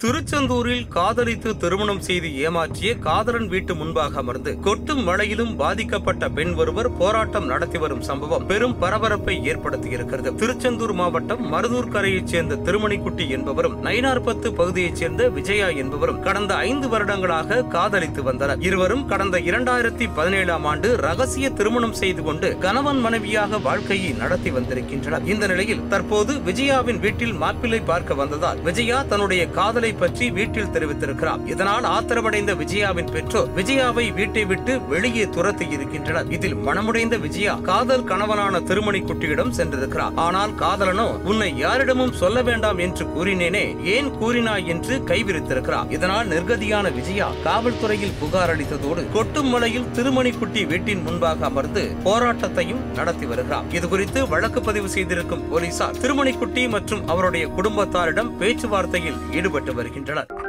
திருச்செந்தூரில் காதலித்து திருமணம் செய்து ஏமாற்றிய காதலன் வீட்டு முன்பாக அமர்ந்து கொட்டும் மழையிலும் பாதிக்கப்பட்ட பெண் ஒருவர் போராட்டம் நடத்தி வரும் சம்பவம் பெரும் பரபரப்பை ஏற்படுத்தியிருக்கிறது திருச்செந்தூர் மாவட்டம் மருதூர் கரையைச் சேர்ந்த திருமணிக்குட்டி என்பவரும் நயினார்பத்து பகுதியைச் சேர்ந்த விஜயா என்பவரும் கடந்த ஐந்து வருடங்களாக காதலித்து வந்தனர். இருவரும் கடந்த இரண்டாயிரத்தி பதினேழாம் ஆண்டு ரகசிய திருமணம் செய்து கொண்டு கணவன் மனைவியாக வாழ்க்கையை நடத்தி வந்திருக்கின்றனர். இந்த நிலையில் தற்போது விஜயாவின் வீட்டில் மாப்பிள்ளை பார்க்க வந்ததால் விஜயா தன்னுடைய காதலை பற்றி வீட்டில் தெரிவித்திருக்கிறார். இதனால் ஆத்திரமடைந்த விஜயாவின் பெற்றோர் விஜயாவை வீட்டை விட்டு வெளியே துரத்தி இருக்கின்றனர். இதில் மனமுடைந்த விஜயா காதல் கணவனான திருமணி குட்டியிடம் சென்றிருக்கிறார். ஆனால் காதலனோ உன்னை யாரிடமும் சொல்ல வேண்டாம் என்று கூறினேனே ஏன் கூறினாய் என்று கைவிரித்திருக்கிறார். இதனால் நிர்கதியான விஜயா காவல்துறையில் புகார் அளித்ததோடு கொட்டும் மலையில் திருமணிக்குட்டி வீட்டின் முன்பாக அமர்ந்து போராட்டத்தையும் நடத்தி வருகிறார். இதுகுறித்து வழக்கு பதிவு செய்திருக்கும் போலீசார் திருமணிக்குட்டி மற்றும் அவருடைய குடும்பத்தாரிடம் பேச்சுவார்த்தையில் ஈடுபட்டு வருகின்றனர்.